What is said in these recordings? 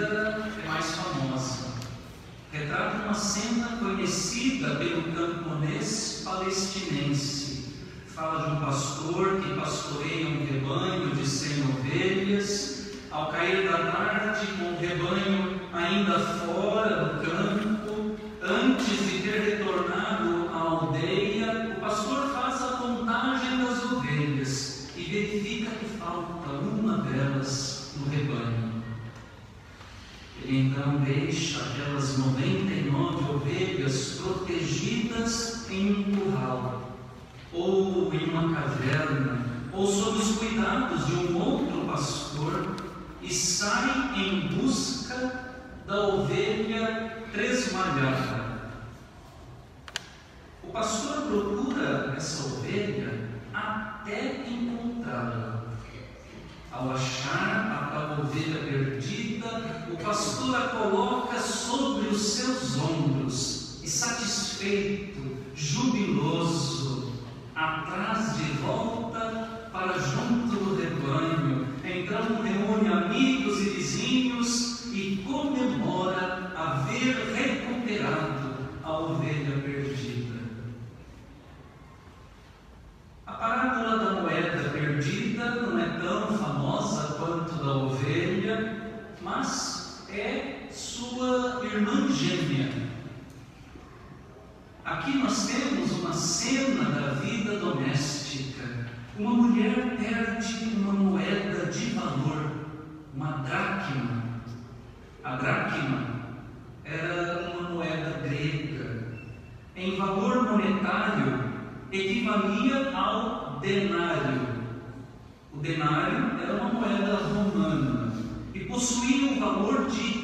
é mais famosa. Retrata uma cena conhecida pelo camponês palestinense. Fala de um pastor que pastoreia um rebanho de cem ovelhas. Ao cair da tarde, com o rebanho ainda fora do campo, antes de ter retornado à aldeia, o pastor faz a contagem das ovelhas e verifica que falta uma delas no rebanho. Ele então deixa aquelas 99 ovelhas protegidas em um curral, ou em uma caverna, ou sob os cuidados de um outro pastor, e sai em busca da ovelha tresmalhada. O pastor procura essa ovelha até encontrá-la. Ao achar a tal ovelha perdida, o pastor a coloca sobre os seus ombros e, satisfeito, jubiloso, atrás de volta para junto do rebanho. Então reúne amigos e vizinhos e comemora haver recuperado a ovelha perdida. A parábola da moeda perdida não é tão famosa quanto da ovelha, mas é sua gêmea. Aqui nós temos uma cena da vida doméstica. Uma mulher perde uma moeda de valor, uma dracma. A dracma era uma moeda grega. Em valor monetário, equivalia ao denário. O denário era uma moeda romana e possuía o valor de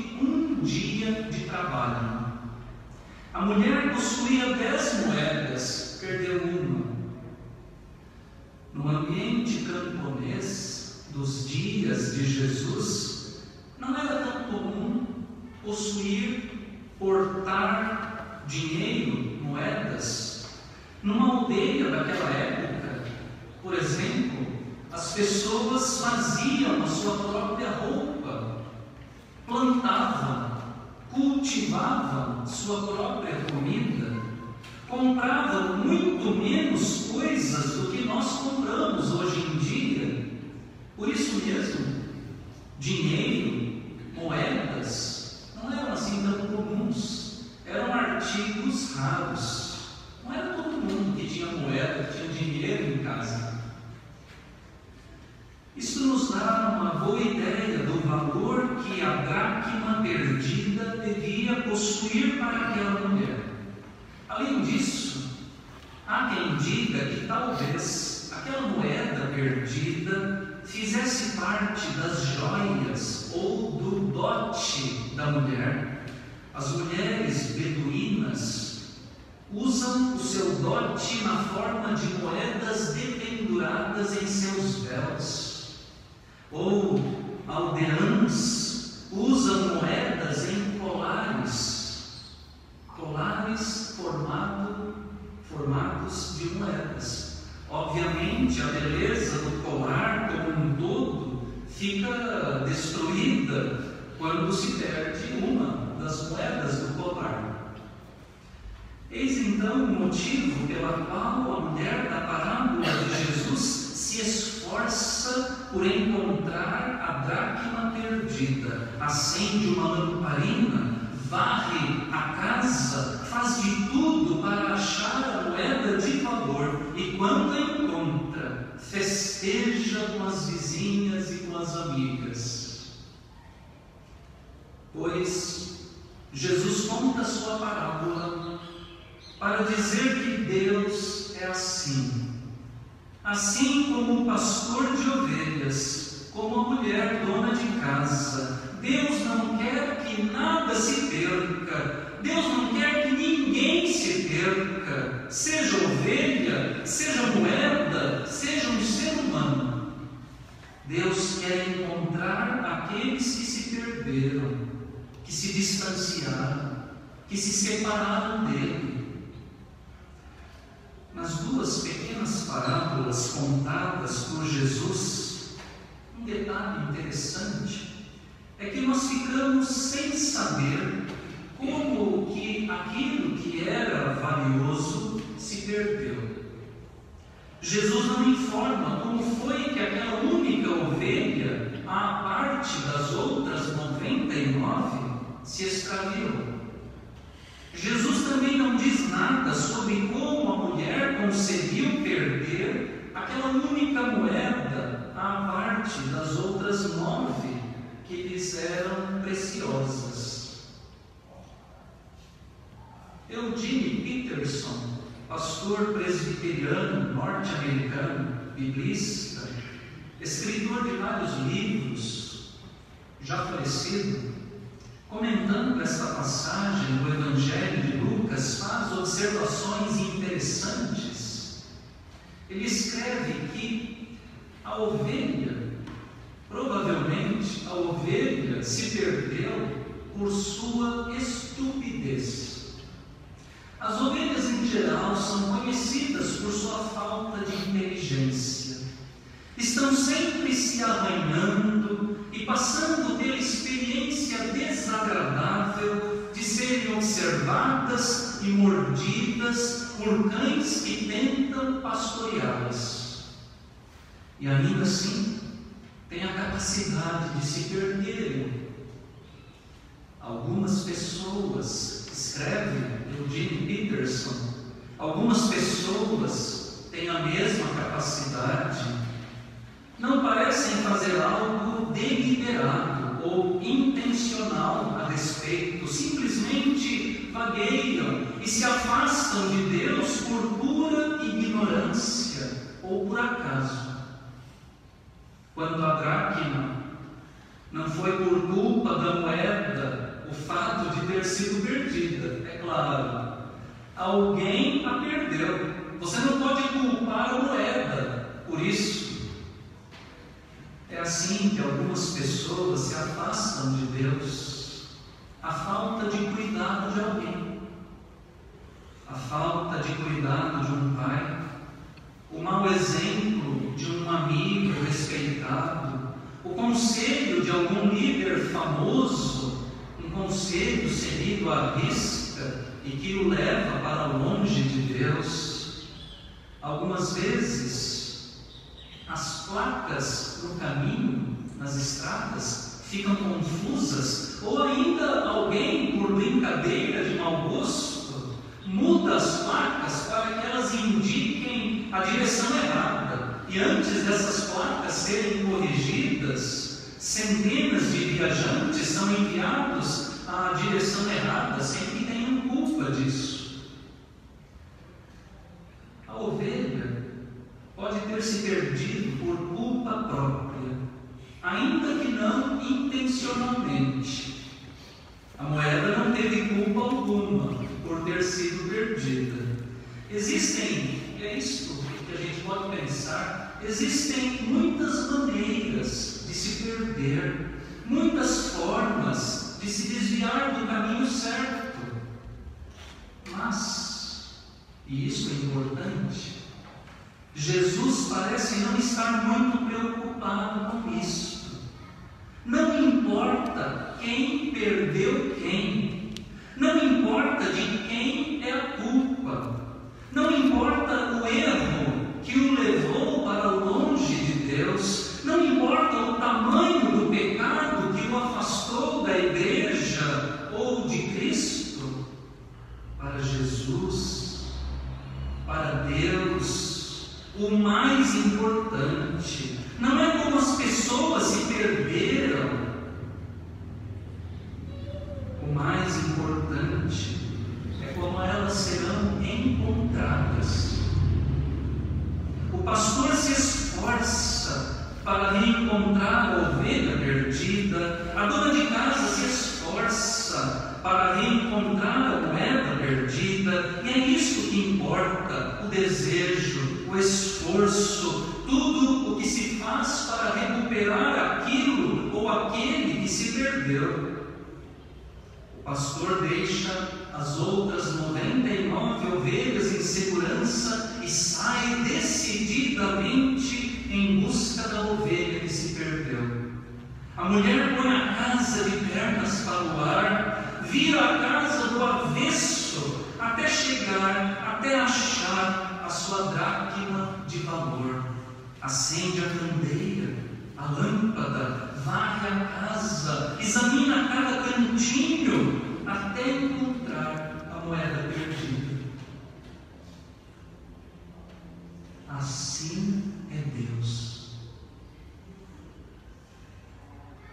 um dia de trabalho. A mulher possuía dez moedas, perdeu uma. No ambiente camponês dos dias de Jesus, não era tão comum possuir, portar dinheiro, moedas. Numa aldeia daquela época, por exemplo, as pessoas faziam a sua própria roupa, plantavam, cultivavam sua própria comida, compravam muito menos coisas do que nós compramos hoje em dia. Por isso mesmo, dinheiro, moedas, não eram assim tão comuns, eram artigos raros. Não era todo mundo que tinha moeda, que tinha dinheiro em casa. Isso nos dá uma boa ideia do valor que a dracma perdida devia possuir para aquela mulher. Além disso, há quem diga que talvez aquela moeda perdida fizesse parte das joias ou do dote da mulher. As mulheres beduínas usam o seu dote na forma de moedas dependuradas em seus véus. Ou aldeãs usam moedas em colares, colares formado, formados de moedas. Obviamente, a beleza do colar como um todo fica destruída quando se perde uma das moedas do colar. Eis então o motivo pela qual a mulher da parábola de Jesus se esforça por encontrar a dracma perdida, acende uma lamparina, varre a casa, faz de tudo para achar a moeda de valor e, quando encontra, festeja com as vizinhas e com as amigas. Pois Jesus conta sua parábola para dizer que Deus é assim. Assim como o pastor de ovelhas, como a mulher dona de casa, Deus não quer que nada se perca, Deus não quer que ninguém se perca, seja ovelha, seja moeda, seja um ser humano. Deus quer encontrar aqueles que se perderam, que se distanciaram, que se separaram dele. Duas pequenas parábolas contadas por Jesus, um detalhe interessante é que nós ficamos sem saber como que aquilo que era valioso se perdeu. Jesus não informa como foi que aquela única ovelha, à parte das outras 99, se extraviou. Jesus também não diz nada sobre como a mulher conseguiu perder aquela única moeda à parte das outras nove que lhes eram preciosas. Eugene Peterson, pastor presbiteriano norte-americano, biblista, escritor de vários livros, já falecido, Comentando esta passagem do Evangelho de Lucas, faz observações interessantes. Ele escreve que a ovelha, provavelmente a ovelha se perdeu por sua estupidez. As ovelhas em geral são conhecidas por sua falta de inteligência. Estão sempre se arranhando passando pela experiência desagradável de serem observadas e mordidas por cães que tentam pastoreá-las. E ainda assim, têm a capacidade de se perderem. Algumas pessoas, escreve Eugene Peterson, algumas pessoas têm a mesma capacidade, não parecem fazer algo deliberado ou intencional a respeito, simplesmente vagueiam e se afastam de Deus por pura ignorância ou por acaso. Quando a dracma não foi por culpa da moeda o fato de ter sido perdida, é claro. Alguém a perdeu. Você não pode culpar a moeda por isso. É assim que algumas pessoas se afastam de Deus. A falta de cuidado de alguém, a falta de cuidado de um pai, o mau exemplo de um amigo respeitado, o conselho de algum líder famoso, um conselho seguido à vista e que o leva para longe de Deus. Algumas vezes as placas no caminho, nas estradas, ficam confusas, ou ainda alguém, por brincadeira de mau gosto, muda as placas para que elas indiquem a direção errada. E antes dessas placas serem corrigidas, centenas de viajantes são enviados à direção errada, sem que tenham culpa disso. A ovelha ter se perdido por culpa própria, ainda que não intencionalmente. A moeda não teve culpa alguma por ter sido perdida. Existem, é isto que a gente pode pensar, existem muitas maneiras de se perder, muitas formas de se desviar do caminho certo. Mas, e isso é importante, Jesus parece não estar muito preocupado com isso. Não importa quem perdeu quem, não importa de quem é a culpa, não importa o erro que o levou mais importante aquele que se perdeu. O pastor deixa as outras 99 ovelhas em segurança e sai decididamente em busca da ovelha que se perdeu. A mulher põe a casa de pernas para o ar, vira a casa do avesso até chegar, até achar a sua dracma de valor. Acende a candeia, a lâmpada, varre a casa, examina cada cantinho até encontrar a moeda perdida. Assim é Deus.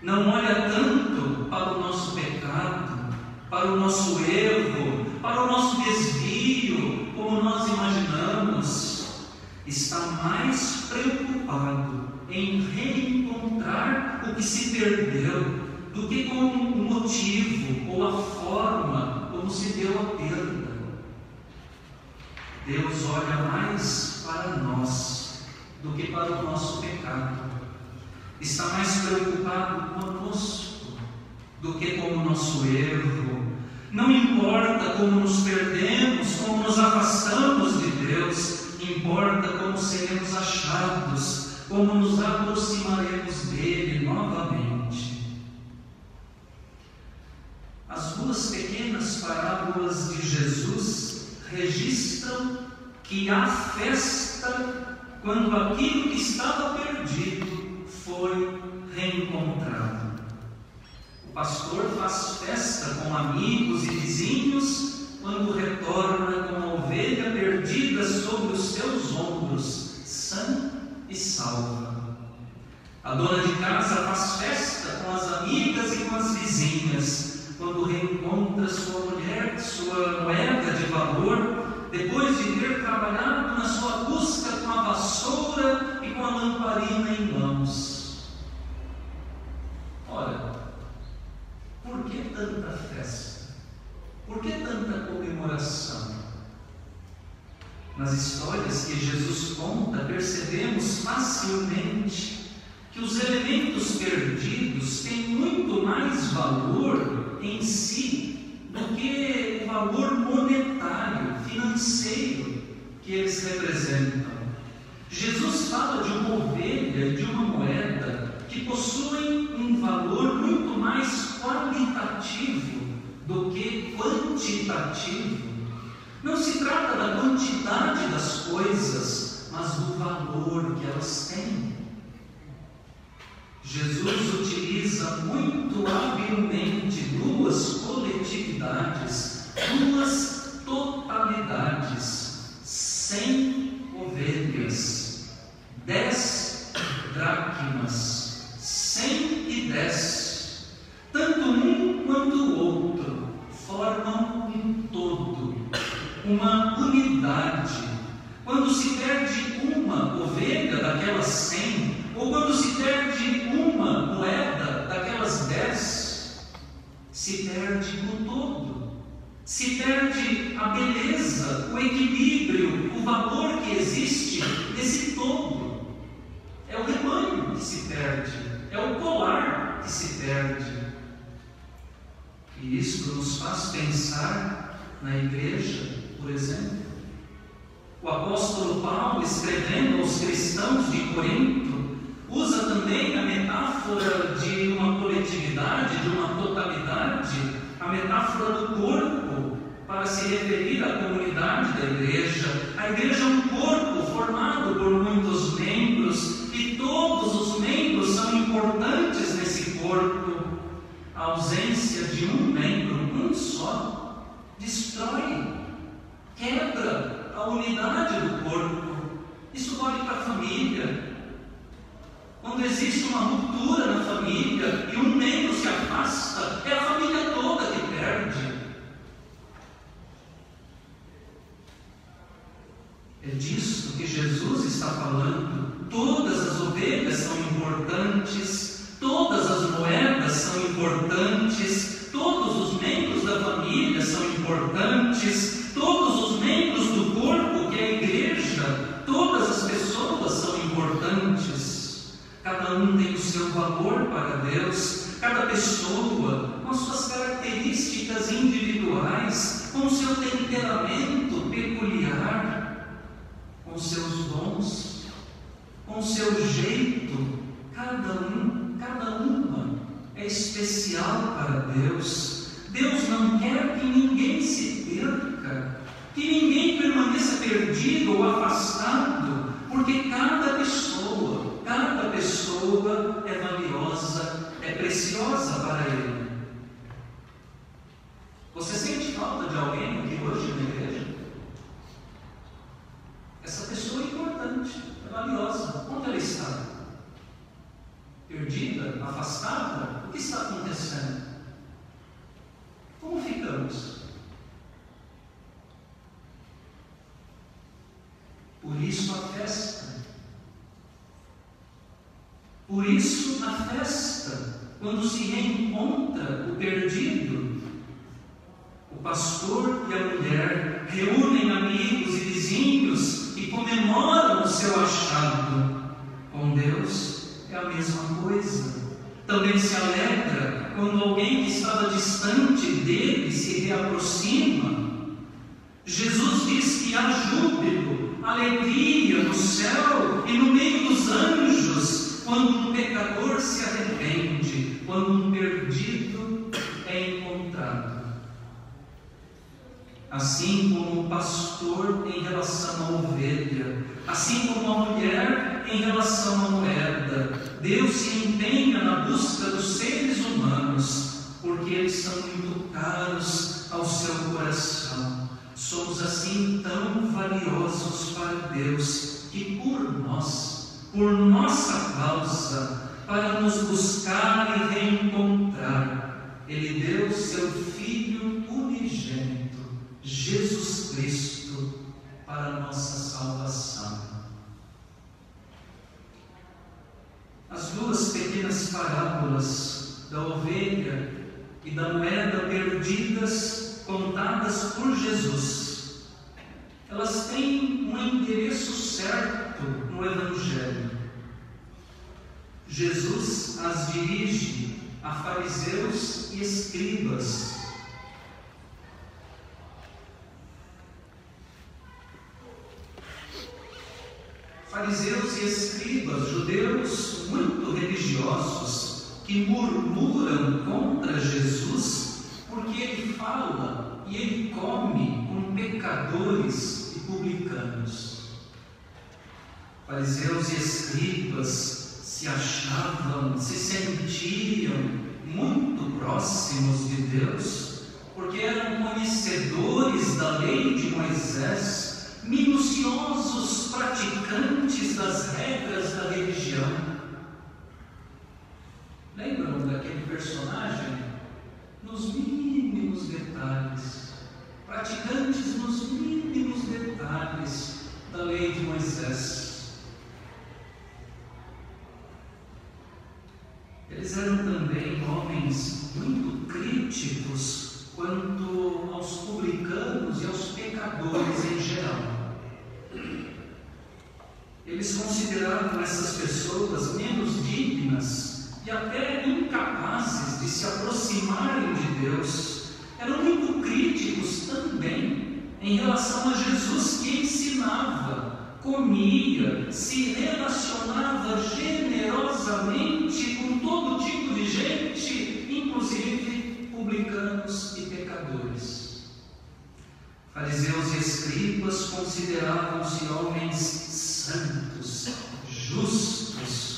Não olha tanto para o nosso pecado, para o nosso erro, para o nosso desvio, como nós imaginamos. Está mais preocupado em reencontrar o que se perdeu do que com o motivo ou a forma como se deu a perda. Deus olha mais para nós do que para o nosso pecado. Está mais preocupado conosco do que com o nosso erro. Não importa como nos perdemos, como nos afastamos de Deus, importa como seremos achados, como nos aproximaremos dele novamente. As duas pequenas parábolas de Jesus registram que há festa quando aquilo que estava perdido foi reencontrado. O pastor faz festa com amigos e vizinhos quando retorna com a ovelha perdida sobre os seus ombros, sã e salva. A dona de casa faz festa com as amigas e com as vizinhas quando reencontra sua mulher, sua moeda de valor depois de ter trabalhado na sua busca com a vassoura e com a lamparina em mãos. Ora, por que tanta festa? Por que tanta comemoração? Nas histórias que Jesus conta, percebemos facilmente que os elementos perdidos têm muito mais valor em si do que o valor monetário, financeiro que eles representam. Jesus fala de uma ovelha e de uma moeda que possuem um valor muito mais qualitativo do que quantitativo. Não se trata da quantidade das coisas, mas do valor que elas têm. Jesus utiliza muito habilmente duas coletividades, duas totalidades, cem ovelhas, dez dracmas, cem e dez, tanto um quanto o outro formam um todo, uma unidade. apenas 100 a metáfora do corpo, para se referir à comunidade da igreja. A igreja é um corpo formado por muitos membros, e todos os membros são importantes nesse corpo. A ausência de um membro, um só, destrói, quebra a unidade do corpo. Isso vale para a família, quando existe uma ruptura na família e um membro se afasta, é a família toda que perde. É disso que Jesus está falando. Todas as importantes, todas as moedas são importantes, todos os membros da família são importantes, todos os membros do corpo, que é a igreja, todas as pessoas são importantes. Cada um tem o seu valor para Deus, cada pessoa com suas características individuais, com o seu temperamento peculiar, com seus dons, com seu jeito, cada um, cada uma é especial para Deus. Deus não quer que ninguém se perca, que ninguém permaneça perdido ou afastado, porque cada pessoa, cada pessoa é valiosa, é preciosa para Ele. Você sente falta de alguém aqui hoje na igreja? Essa pessoa é importante, é valiosa. Onde ela está? Perdida? Afastada? O que está acontecendo? Como ficamos? Por isso a festa. Por isso a festa, quando se reencontra o perdido, o pastor e a mulher reúnem amigos e vizinhos e comemoram o seu achado. Com Deus é a mesma coisa. Também se alegra quando alguém que estava distante dele se reaproxima. Jesus diz que há júbilo, alegria no céu e no meio dos anjos quando um pecador se arrepende, quando um perdido é encontrado. Assim como o pastor em relação à ovelha, assim como a mulher em relação à moeda, Deus se empenha na busca dos seres humanos, porque eles são muito caros ao seu coração. Somos assim tão valiosos para Deus que por nós, por nossa causa, para nos buscar e reencontrar, Ele deu seu Filho unigênito, Jesus Cristo, para nossa salvação. As duas pequenas parábolas da ovelha e da moeda perdidas, contadas por Jesus, elas têm um endereço certo no Evangelho. Jesus as dirige a fariseus e escribas. Fariseus e escribas, judeus muito religiosos, que murmuram contra Jesus porque ele fala e ele come com pecadores e publicanos. Fariseus e escribas se achavam, se sentiam muito próximos de Deus, porque eram conhecedores da lei de Moisés, minuciosos praticantes das regras da religião. Daquele personagem? Nos mínimos detalhes, praticantes nos mínimos detalhes da lei de Moisés. Eles eram também homens muito críticos quanto aos publicanos e aos pecadores em geral. Eles consideravam essas pessoas menos dignas e até incapazes de se aproximarem de Deus. Eram muito críticos também em relação a Jesus que ensinava, comia, se relacionava generosamente com todo tipo de gente, inclusive publicanos e pecadores. Fariseus e escribas consideravam-se homens santos, justos.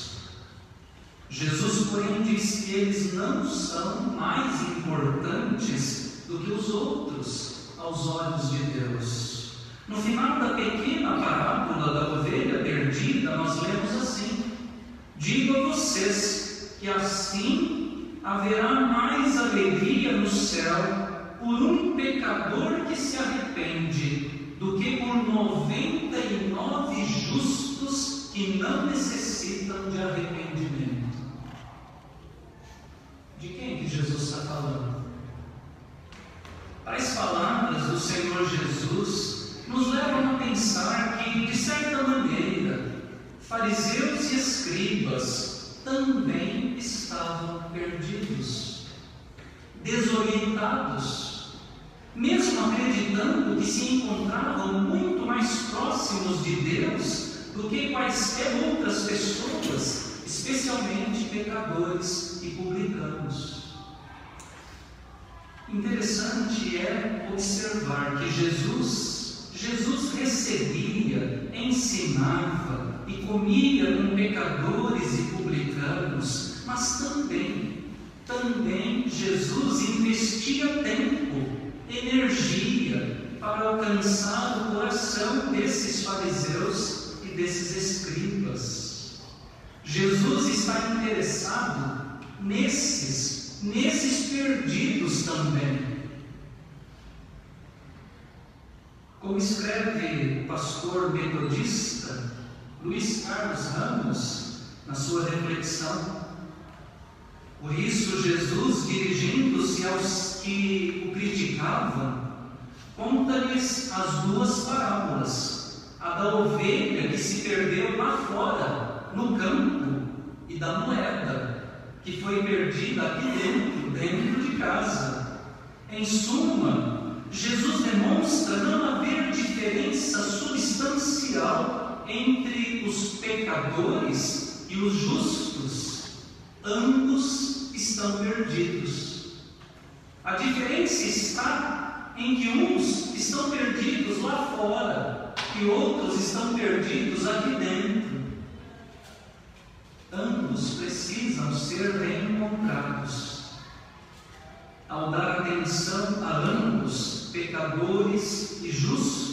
Jesus, porém, diz que eles não são mais importantes do que os outros aos olhos de Deus. No final da pequena parábola da ovelha perdida, nós lemos assim: Digo a vocês que assim haverá mais alegria no céu por um pecador que se arrepende do que por 99 justos que não necessitam de arrependimento. Fariseus e escribas também estavam perdidos, desorientados, mesmo acreditando que se encontravam muito mais próximos de Deus do que quaisquer outras pessoas, especialmente pecadores e publicanos. Interessante é observar que Jesus, Jesus recebia, ensinava e comia com pecadores e publicanos, mas também, também Jesus investia tempo, energia para alcançar o coração desses fariseus e desses escribas. Jesus está interessado nesses nesses perdidos também. Como escreve o pastor metodista Luiz Carlos Ramos na sua reflexão, por isso Jesus, dirigindo-se aos que o criticavam, conta-lhes as duas parábolas, a da ovelha que se perdeu lá fora, no campo, e da moeda que foi perdida aqui dentro, dentro de casa. Em suma, Jesus demonstra entre os pecadores e os justos. Ambos estão perdidos. A diferença está em que uns estão perdidos lá fora e outros estão perdidos aqui dentro. Ambos precisam ser reencontrados. Ao dar atenção a ambos, pecadores e justos,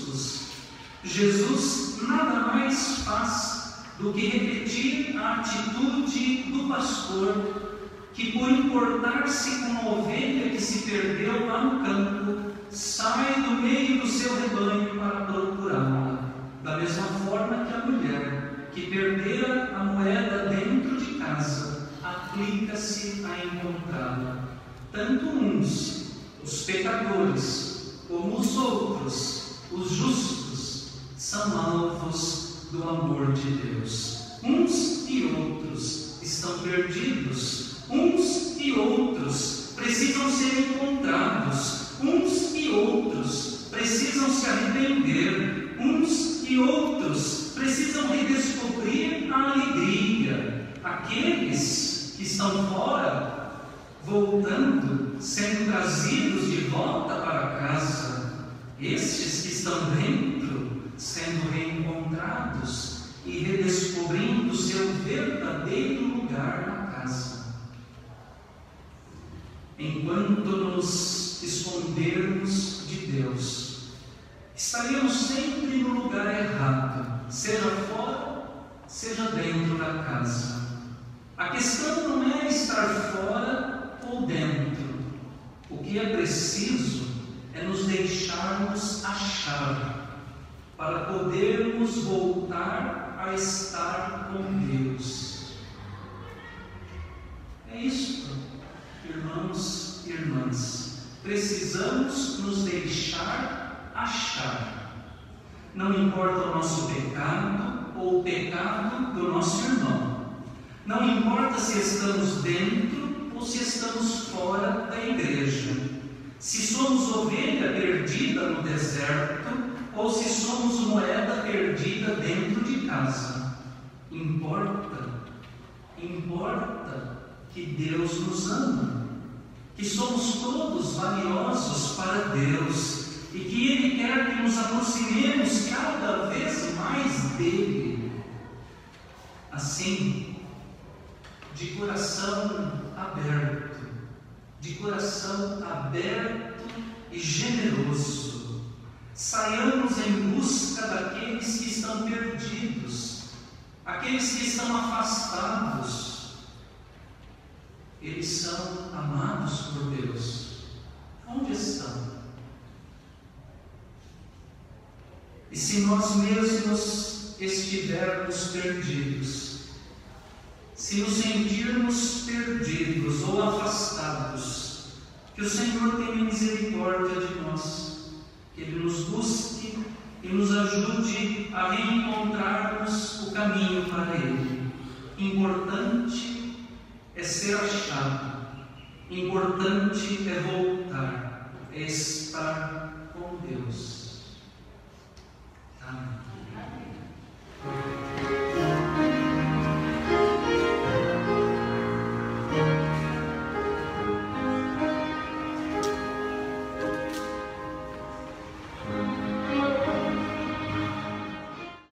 Jesus nada mais faz do que repetir a atitude do pastor, que, por importar-se com uma ovelha que se perdeu lá no campo, sai do meio do seu rebanho para procurá-la, da mesma forma que a mulher que perdera a moeda dentro de casa, aplica-se a encontrá-la. Tanto uns, os pecadores, como os outros, os justos, são alvos do amor de Deus. Uns e outros estão perdidos, uns e outros precisam ser encontrados, uns e outros precisam se arrepender, uns e outros precisam redescobrir a alegria. Aqueles que estão fora, voltando, sendo trazidos de volta para casa. Estes que estão dentro, sendo reencontrados e redescobrindo seu verdadeiro lugar na casa. Enquanto nos escondermos de Deus, estaremos sempre no lugar errado seja fora, seja dentro da casa. A questão não é estar fora ou dentro. O que é preciso é nos deixarmos achar para podermos voltar a estar com Deus. É isso, irmãos e irmãs. Precisamos nos deixar achar não importa o nosso pecado ou o pecado do nosso irmão. Não importa se estamos dentro ou se estamos fora da igreja. Se somos ovelha perdida no deserto ou se somos moeda perdida dentro de casa. Importa, importa que Deus nos ama, que somos todos valiosos para Deus e que Ele quer que nos aproximemos cada vez mais dele. Assim, de coração aberto, de coração aberto e generoso, saiamos em busca daqueles que estão perdidos, aqueles que estão afastados. Eles são amados por Deus. Onde estão? E se nós mesmos estivermos perdidos, se nos sentirmos perdidos ou afastados, que o Senhor tenha misericórdia de nós, que Ele nos busque e nos ajude a reencontrarmos o caminho para Ele. Importante é ser achado, importante é voltar, é estar com Deus. Amém. Amém.